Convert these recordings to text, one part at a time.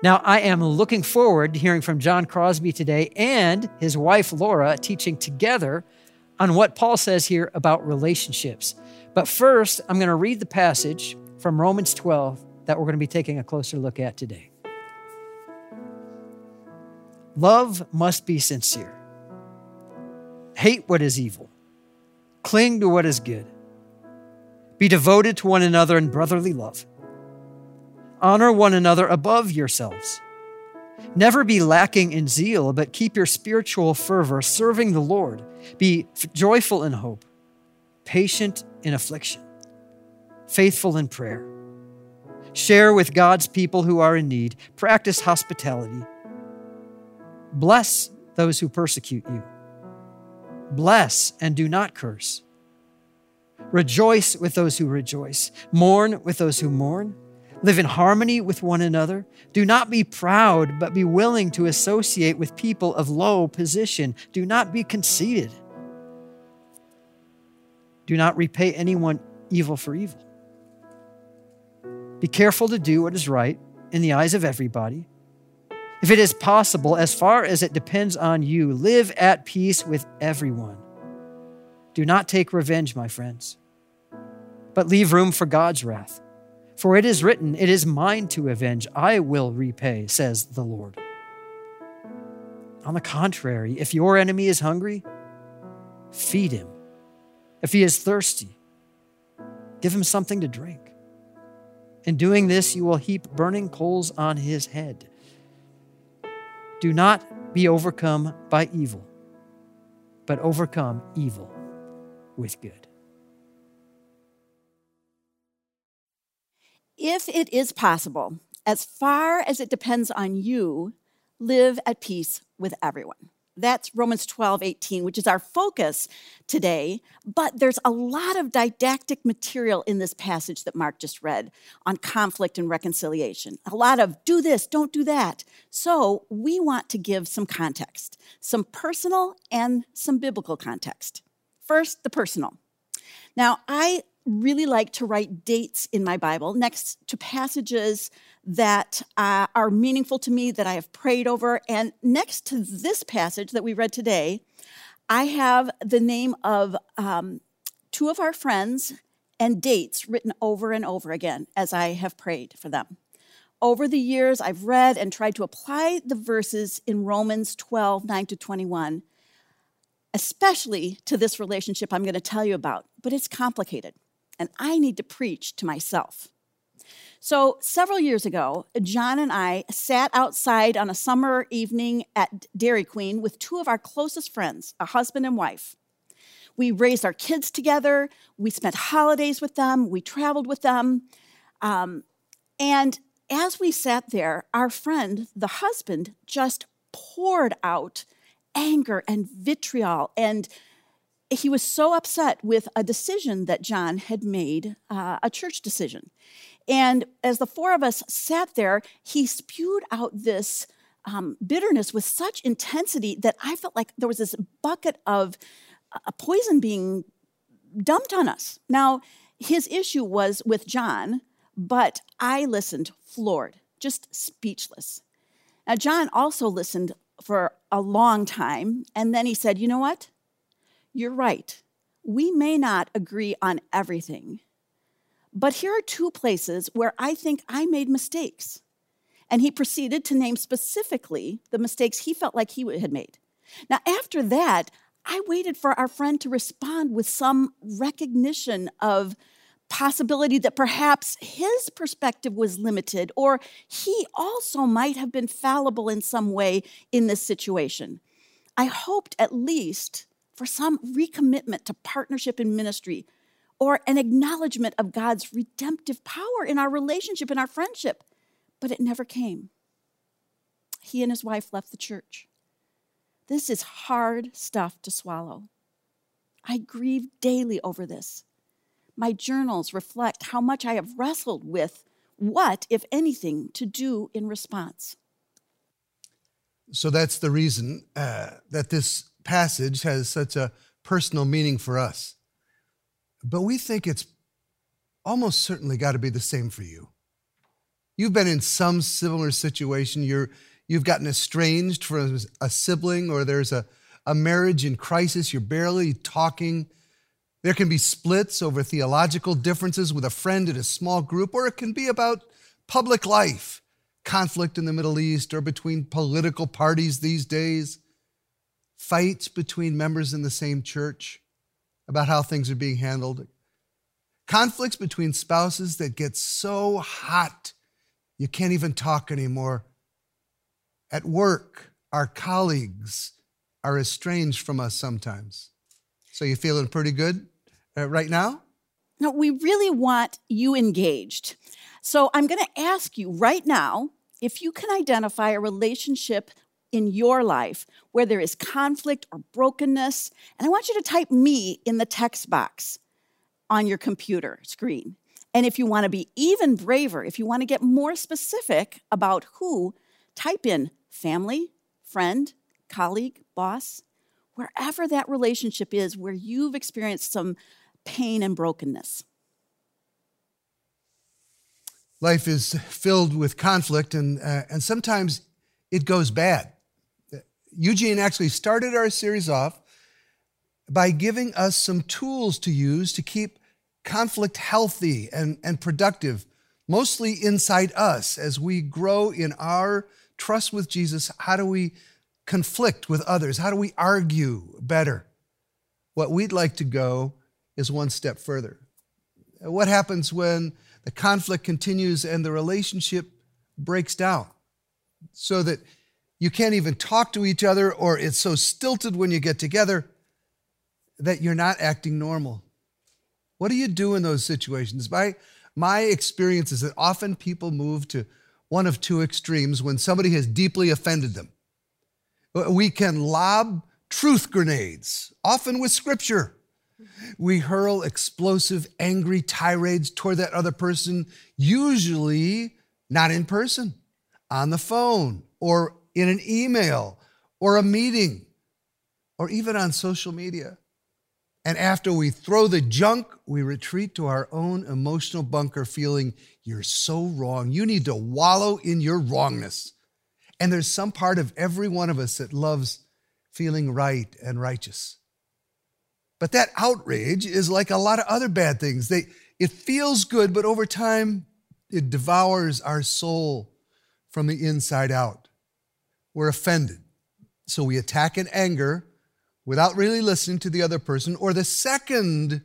Now, I am looking forward to hearing from John Crosby today and his wife Laura teaching together on what Paul says here about relationships. But first, I'm going to read the passage from Romans 12 that we're going to be taking a closer look at today. Love must be sincere. Hate what is evil. Cling to what is good. Be devoted to one another in brotherly love. Honor one another above yourselves. Never be lacking in zeal, but keep your spiritual fervor serving the Lord. Be joyful in hope, patient in affliction, faithful in prayer. Share with God's people who are in need. Practice hospitality. Bless those who persecute you. Bless and do not curse. Rejoice with those who rejoice. Mourn with those who mourn. Live in harmony with one another. Do not be proud, but be willing to associate with people of low position. Do not be conceited. Do not repay anyone evil for evil. Be careful to do what is right in the eyes of everybody. If it is possible, as far as it depends on you, live at peace with everyone. Do not take revenge, my friends, but leave room for God's wrath. For it is written, It is mine to avenge, I will repay, says the Lord. On the contrary, if your enemy is hungry, feed him. If he is thirsty, give him something to drink. In doing this, you will heap burning coals on his head. Do not be overcome by evil, but overcome evil with good. If it is possible, as far as it depends on you, live at peace with everyone. That's Romans 12, 18, which is our focus today. But there's a lot of didactic material in this passage that Mark just read on conflict and reconciliation. A lot of do this, don't do that. So we want to give some context, some personal and some biblical context. First, the personal. Now, I really like to write dates in my Bible next to passages that uh, are meaningful to me that I have prayed over. And next to this passage that we read today, I have the name of um, two of our friends and dates written over and over again as I have prayed for them. Over the years, I've read and tried to apply the verses in Romans 12, 9 to 21, especially to this relationship I'm going to tell you about, but it's complicated and I need to preach to myself. So, several years ago, John and I sat outside on a summer evening at Dairy Queen with two of our closest friends, a husband and wife. We raised our kids together, we spent holidays with them, we traveled with them. Um, and as we sat there, our friend, the husband, just poured out anger and vitriol and he was so upset with a decision that John had made, uh, a church decision. And as the four of us sat there, he spewed out this um, bitterness with such intensity that I felt like there was this bucket of uh, poison being dumped on us. Now, his issue was with John, but I listened floored, just speechless. Now, John also listened for a long time, and then he said, You know what? You're right. We may not agree on everything, but here are two places where I think I made mistakes. And he proceeded to name specifically the mistakes he felt like he had made. Now, after that, I waited for our friend to respond with some recognition of possibility that perhaps his perspective was limited or he also might have been fallible in some way in this situation. I hoped at least for some recommitment to partnership in ministry or an acknowledgement of God's redemptive power in our relationship, in our friendship. But it never came. He and his wife left the church. This is hard stuff to swallow. I grieve daily over this. My journals reflect how much I have wrestled with what, if anything, to do in response. So that's the reason uh, that this passage has such a personal meaning for us. But we think it's almost certainly got to be the same for you. You've been in some similar situation. You're, you've gotten estranged from a sibling, or there's a, a marriage in crisis. You're barely talking. There can be splits over theological differences with a friend in a small group, or it can be about public life, conflict in the Middle East, or between political parties these days, fights between members in the same church about how things are being handled, conflicts between spouses that get so hot you can't even talk anymore. At work, our colleagues are estranged from us sometimes. So you feeling pretty good uh, right now? No, we really want you engaged. So I'm going to ask you right now if you can identify a relationship in your life where there is conflict or brokenness, and I want you to type me in the text box on your computer screen. And if you want to be even braver, if you want to get more specific about who, type in family, friend, colleague, boss, wherever that relationship is where you've experienced some pain and brokenness. Life is filled with conflict, and, uh, and sometimes it goes bad. Eugene actually started our series off by giving us some tools to use to keep conflict healthy and, and productive, mostly inside us as we grow in our trust with Jesus. How do we conflict with others? How do we argue better? What we'd like to go is one step further. What happens when the conflict continues and the relationship breaks down so that you can't even talk to each other or it's so stilted when you get together that you're not acting normal? What do you do in those situations? My, my experience is that often people move to one of two extremes when somebody has deeply offended them. We can lob truth grenades, often with scripture. We hurl explosive, angry tirades toward that other person, usually not in person, on the phone, or in an email, or a meeting, or even on social media. And after we throw the junk, we retreat to our own emotional bunker, feeling, You're so wrong. You need to wallow in your wrongness. And there's some part of every one of us that loves feeling right and righteous. But that outrage is like a lot of other bad things. They, it feels good, but over time, it devours our soul from the inside out. We're offended. So we attack in anger without really listening to the other person. Or the second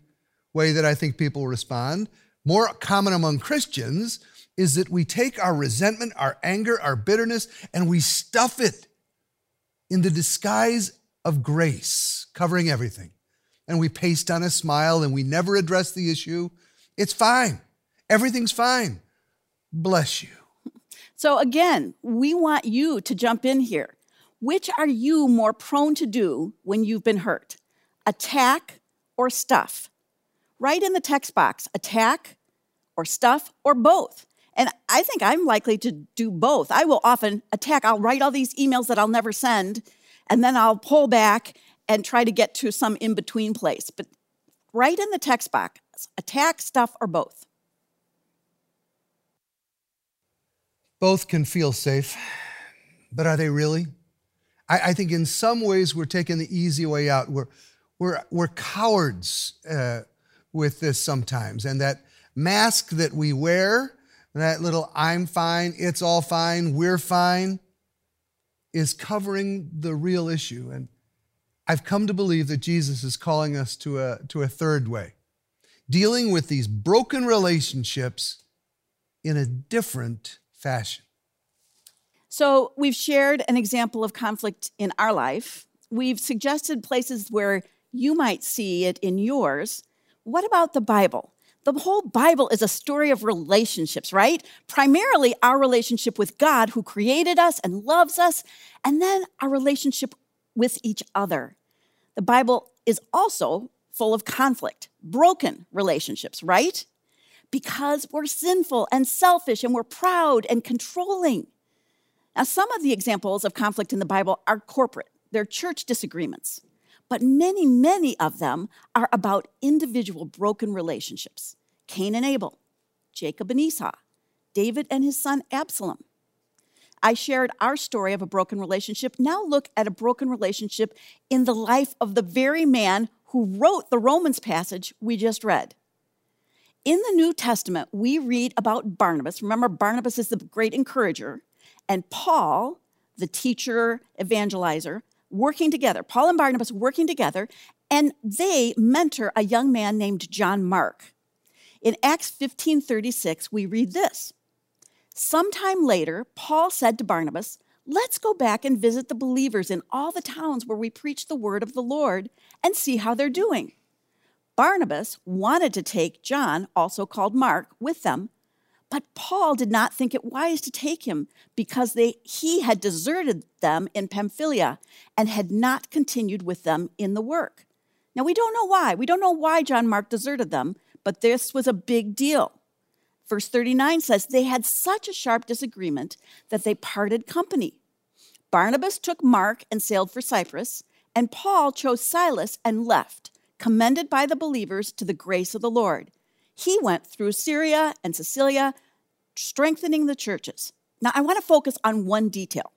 way that I think people respond, more common among Christians, is that we take our resentment, our anger, our bitterness, and we stuff it in the disguise of grace, covering everything. And we paste on a smile and we never address the issue. It's fine. Everything's fine. Bless you. So, again, we want you to jump in here. Which are you more prone to do when you've been hurt? Attack or stuff? Write in the text box attack or stuff or both. And I think I'm likely to do both. I will often attack, I'll write all these emails that I'll never send, and then I'll pull back and try to get to some in between place. But write in the text box attack, stuff, or both. Both can feel safe, but are they really? I, I, think in some ways we're taking the easy way out. We're, we're, we're cowards uh, with this sometimes. And that mask that we wear, that little I'm fine, it's all fine, we're fine, is covering the real issue. And I've come to believe that Jesus is calling us to a, to a third way, dealing with these broken relationships in a different fashion. So, we've shared an example of conflict in our life. We've suggested places where you might see it in yours. What about the Bible? The whole Bible is a story of relationships, right? Primarily our relationship with God, who created us and loves us, and then our relationship with each other. The Bible is also full of conflict, broken relationships, right? Because we're sinful and selfish and we're proud and controlling. Now, some of the examples of conflict in the Bible are corporate, they're church disagreements, but many, many of them are about individual broken relationships Cain and Abel, Jacob and Esau, David and his son Absalom. I shared our story of a broken relationship. Now look at a broken relationship in the life of the very man who wrote the Romans passage we just read. In the New Testament, we read about Barnabas. Remember, Barnabas is the great encourager, and Paul, the teacher, evangelizer, working together. Paul and Barnabas working together, and they mentor a young man named John Mark. In Acts 15:36, we read this. Sometime later, Paul said to Barnabas, Let's go back and visit the believers in all the towns where we preach the word of the Lord and see how they're doing. Barnabas wanted to take John, also called Mark, with them, but Paul did not think it wise to take him because they, he had deserted them in Pamphylia and had not continued with them in the work. Now, we don't know why. We don't know why John Mark deserted them, but this was a big deal. Verse 39 says, They had such a sharp disagreement that they parted company. Barnabas took Mark and sailed for Cyprus, and Paul chose Silas and left, commended by the believers to the grace of the Lord. He went through Syria and Cilicia, strengthening the churches. Now, I want to focus on one detail.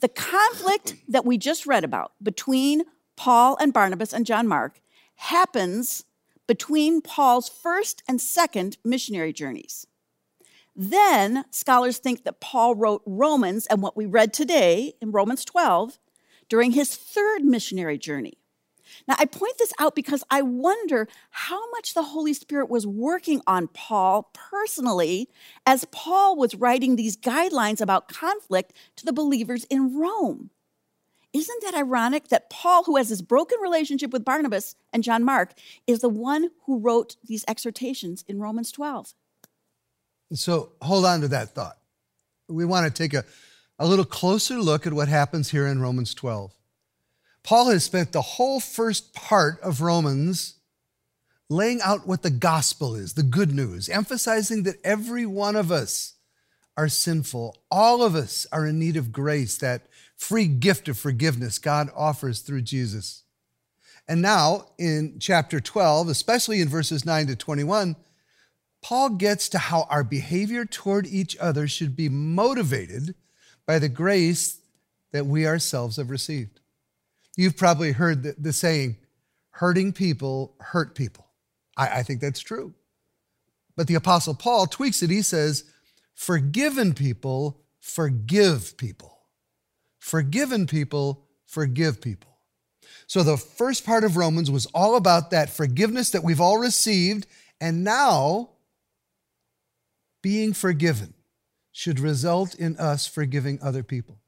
The conflict that we just read about between Paul and Barnabas and John Mark happens between Paul's first and second missionary journeys. Then scholars think that Paul wrote Romans and what we read today in Romans 12 during his third missionary journey. Now, I point this out because I wonder how much the Holy Spirit was working on Paul personally as Paul was writing these guidelines about conflict to the believers in Rome. Isn't that ironic that Paul, who has this broken relationship with Barnabas and John Mark, is the one who wrote these exhortations in Romans 12? So hold on to that thought. We want to take a, a little closer look at what happens here in Romans 12. Paul has spent the whole first part of Romans laying out what the gospel is, the good news, emphasizing that every one of us are sinful. All of us are in need of grace, that free gift of forgiveness God offers through Jesus. And now in chapter 12, especially in verses 9 to 21, Paul gets to how our behavior toward each other should be motivated by the grace that we ourselves have received. You've probably heard the, the saying, hurting people hurt people. I, I think that's true. But the Apostle Paul tweaks it. He says, forgiven people forgive people. Forgiven people forgive people. So the first part of Romans was all about that forgiveness that we've all received, and now being forgiven should result in us forgiving other people.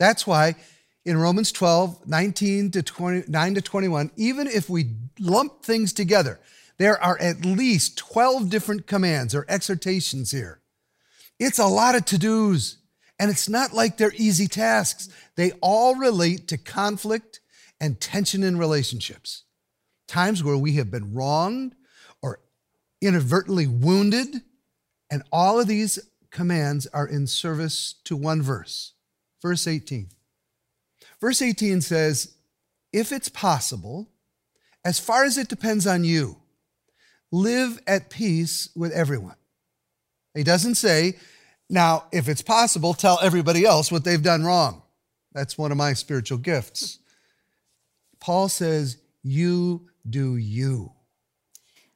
That's why in Romans 12, 19 to 20, 9 to 21, even if we lump things together, there are at least 12 different commands or exhortations here. It's a lot of to dos. And it's not like they're easy tasks. They all relate to conflict and tension in relationships. Times where we have been wronged or inadvertently wounded. And all of these commands are in service to one verse, verse 18. Verse 18 says, If it's possible, as far as it depends on you, live at peace with everyone. He doesn't say, now, if it's possible, tell everybody else what they've done wrong. That's one of my spiritual gifts. Paul says, You do you.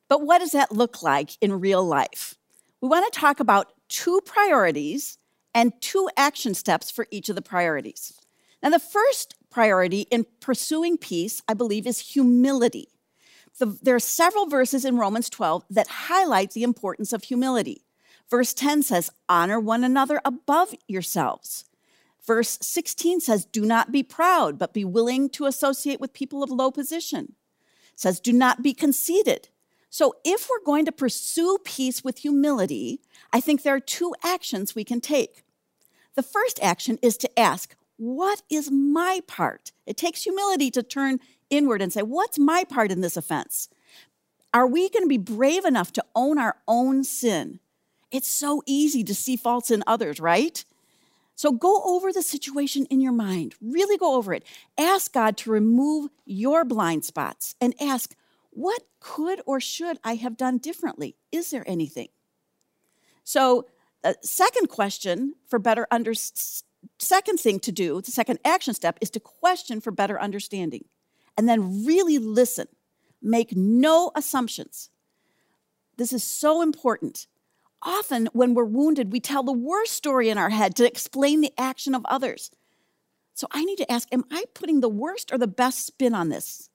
But what does that look like in real life? We want to talk about two priorities and two action steps for each of the priorities. Now, the first priority in pursuing peace, I believe, is humility. The, there are several verses in Romans 12 that highlight the importance of humility. Verse 10 says, Honor one another above yourselves. Verse 16 says, Do not be proud, but be willing to associate with people of low position. It says, Do not be conceited. So, if we're going to pursue peace with humility, I think there are two actions we can take. The first action is to ask, What is my part? It takes humility to turn inward and say, What's my part in this offense? Are we going to be brave enough to own our own sin? It's so easy to see faults in others, right? So go over the situation in your mind. Really go over it. Ask God to remove your blind spots and ask, what could or should I have done differently? Is there anything? So A second question for better under second thing to do, the second action step is to question for better understanding and then really listen. Make no assumptions. This is so important. Often, when we're wounded, we tell the worst story in our head to explain the action of others. So I need to ask Am I putting the worst or the best spin on this?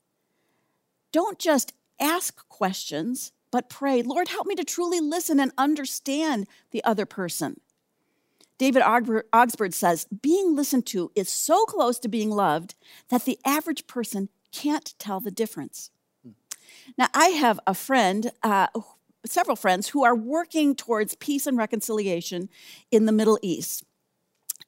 Don't just ask questions, but pray, Lord, help me to truly listen and understand the other person. David Augsburger says, being listened to is so close to being loved that the average person can't tell the difference. Now, I have a friend, uh, several friends, who are working towards peace and reconciliation in the Middle East.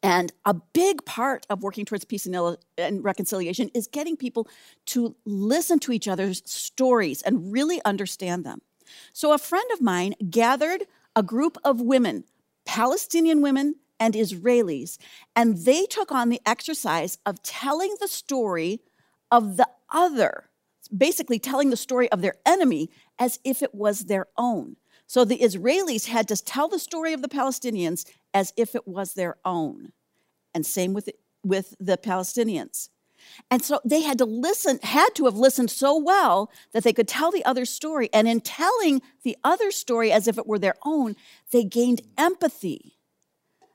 And a big part of working towards peace and reconciliation is getting people to listen to each other's stories and really understand them. So, a friend of mine gathered a group of women, Palestinian women and Israelis, and they took on the exercise of telling the story of the other, basically telling the story of their enemy as if it was their own. So the Israelis had to tell the story of the Palestinians as if it was their own. And same with, with the Palestinians. And so they had to listen, had to have listened so well that they could tell the other story. And in telling the other story as if it were their own, they gained empathy.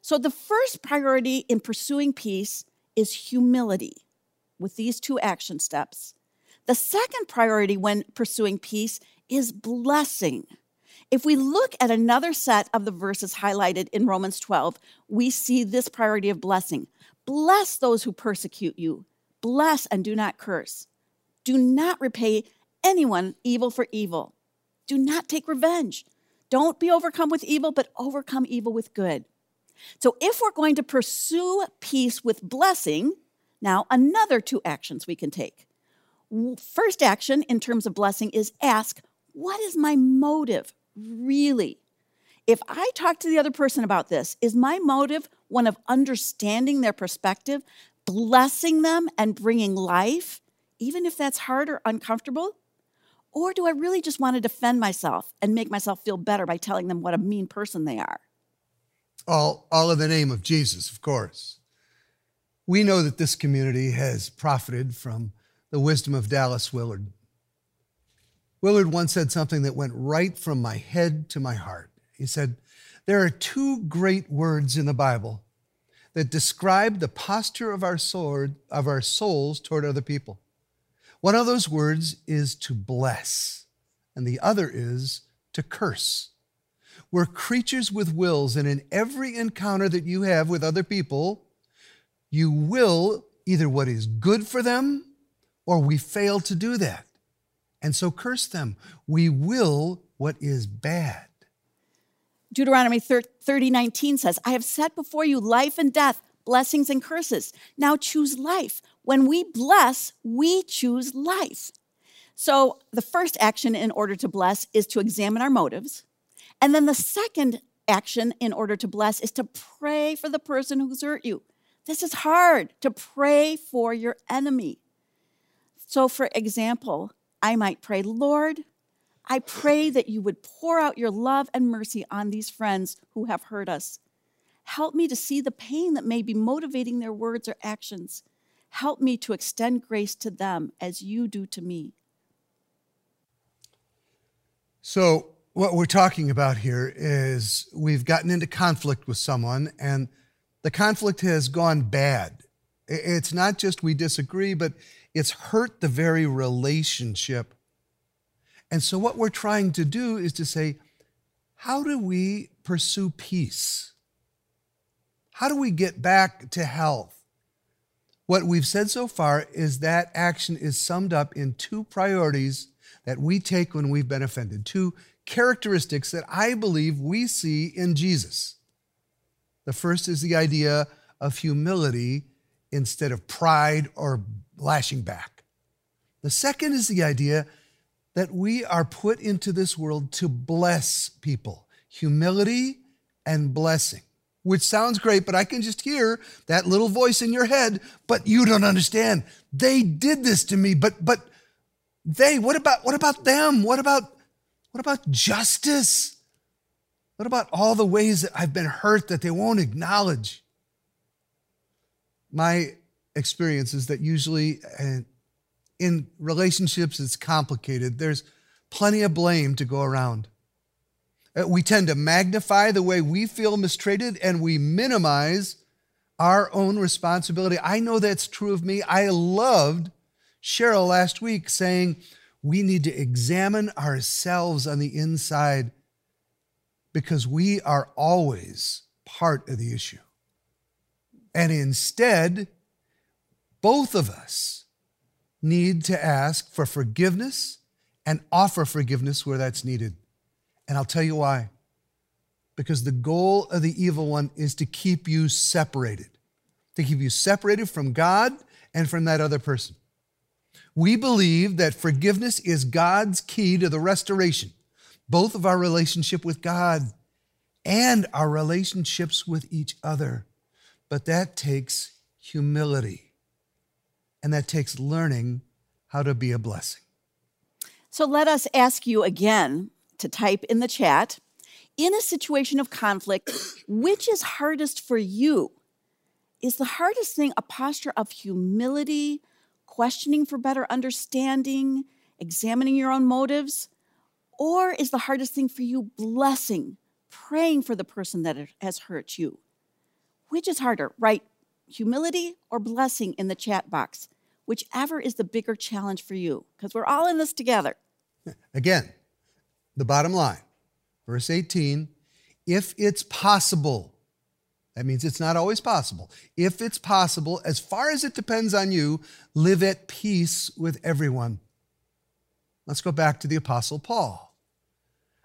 So the first priority in pursuing peace is humility with these two action steps. The second priority when pursuing peace is blessing. If we look at another set of the verses highlighted in Romans 12, we see this priority of blessing. Bless those who persecute you, bless and do not curse. Do not repay anyone evil for evil. Do not take revenge. Don't be overcome with evil, but overcome evil with good. So, if we're going to pursue peace with blessing, now another two actions we can take. First action in terms of blessing is ask, What is my motive really? If I talk to the other person about this, is my motive one of understanding their perspective, blessing them, and bringing life, even if that's hard or uncomfortable? Or do I really just want to defend myself and make myself feel better by telling them what a mean person they are? All, all in the name of Jesus, of course. We know that this community has profited from the wisdom of Dallas Willard. Willard once said something that went right from my head to my heart. He said, There are two great words in the Bible that describe the posture of our, sword, of our souls toward other people. One of those words is to bless, and the other is to curse. We're creatures with wills, and in every encounter that you have with other people, you will either what is good for them or we fail to do that and so curse them. We will what is bad. Deuteronomy 30, 19 says, I have set before you life and death, blessings and curses. Now choose life. When we bless, we choose life. So the first action in order to bless is to examine our motives. And then the second action in order to bless is to pray for the person who's hurt you. This is hard to pray for your enemy. So, for example, I might pray, Lord, I pray that you would pour out your love and mercy on these friends who have hurt us. Help me to see the pain that may be motivating their words or actions. Help me to extend grace to them as you do to me. So, what we're talking about here is we've gotten into conflict with someone, and the conflict has gone bad. It's not just we disagree, but it's hurt the very relationship. And so, what we're trying to do is to say, how do we pursue peace? How do we get back to health? What we've said so far is that action is summed up in two priorities that we take when we've been offended, two characteristics that I believe we see in Jesus. The first is the idea of humility instead of pride or lashing back. The second is the idea that we are put into this world to bless people, humility and blessing, which sounds great, but I can just hear that little voice in your head, but you don't understand. They did this to me, but but they, what about what about them? What about what about justice? What about all the ways that I've been hurt that they won't acknowledge? My experience is that usually in relationships, it's complicated. There's plenty of blame to go around. Uh, we tend to magnify the way we feel mistreated and we minimize our own responsibility. I know that's true of me. I loved Cheryl last week saying we need to examine ourselves on the inside because we are always part of the issue. And instead, both of us need to ask for forgiveness and offer forgiveness where that's needed. And I'll tell you why. Because the goal of the evil one is to keep you separated, to keep you separated from God and from that other person. We believe that forgiveness is God's key to the restoration, both of our relationship with God and our relationships with each other. But that takes humility, and that takes learning how to be a blessing. So let us ask you again to type in the chat in a situation of conflict, which is hardest for you? Is the hardest thing a posture of humility, questioning for better understanding, examining your own motives? Or is the hardest thing for you blessing, praying for the person that has hurt you? Which is harder? right? humility or blessing in the chat box, whichever is the bigger challenge for you, because we're all in this together. Again, the bottom line, verse 18 if it's possible, that means it's not always possible. If it's possible, as far as it depends on you, live at peace with everyone. Let's go back to the Apostle Paul.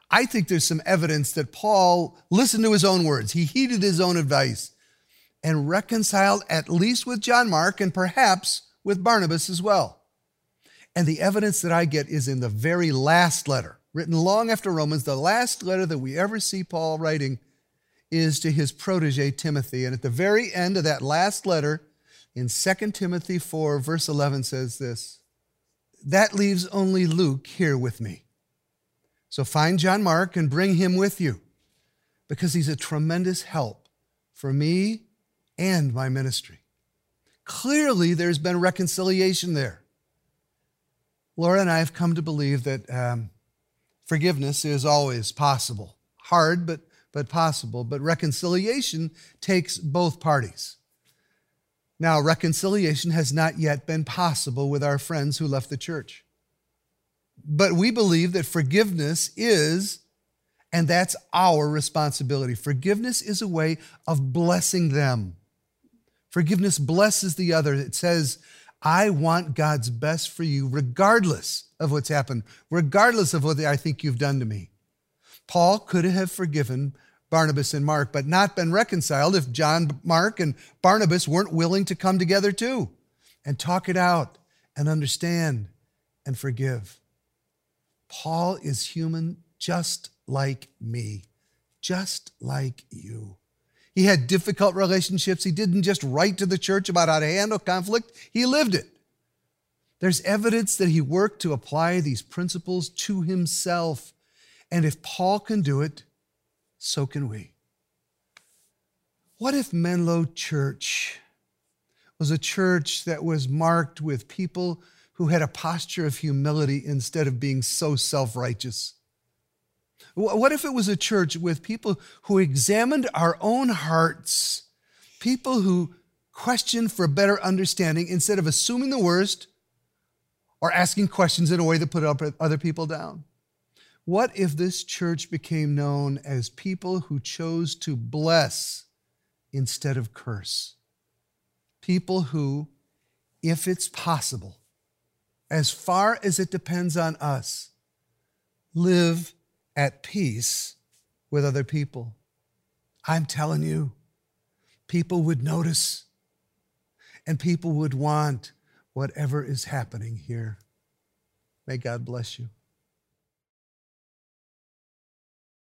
I think there's some evidence that Paul listened to his own words, he heeded his own advice, and reconciled at least with John Mark and perhaps with Barnabas as well. And the evidence that I get is in the very last letter, written long after Romans. The last letter that we ever see Paul writing is to his protege, Timothy. And at the very end of that last letter, in 2 Timothy 4, verse 11, says this That leaves only Luke here with me. So find John Mark and bring him with you because he's a tremendous help for me and my ministry. Clearly, there's been reconciliation there. Laura and I have come to believe that um, forgiveness is always possible. Hard, but, but possible. But reconciliation takes both parties. Now, reconciliation has not yet been possible with our friends who left the church. But we believe that forgiveness is, and that's our responsibility. Forgiveness is a way of blessing them. Forgiveness blesses the other. It says, I want God's best for you, regardless of what's happened, regardless of what I think you've done to me. Paul could have forgiven Barnabas and Mark, but not been reconciled if John, Mark, and Barnabas weren't willing to come together too and talk it out and understand and forgive. Paul is human just like me, just like you. He had difficult relationships. He didn't just write to the church about how to handle conflict, he lived it. There's evidence that he worked to apply these principles to himself. And if Paul can do it, so can we. What if Menlo Church was a church that was marked with people who had a posture of humility instead of being so self righteous? What if it was a church with people who examined our own hearts, people who questioned for a better understanding instead of assuming the worst or asking questions in a way that put other people down? What if this church became known as people who chose to bless instead of curse? People who, if it's possible, as far as it depends on us, live at peace with other people. I'm telling you, people would notice and people would want whatever is happening here. May God bless you.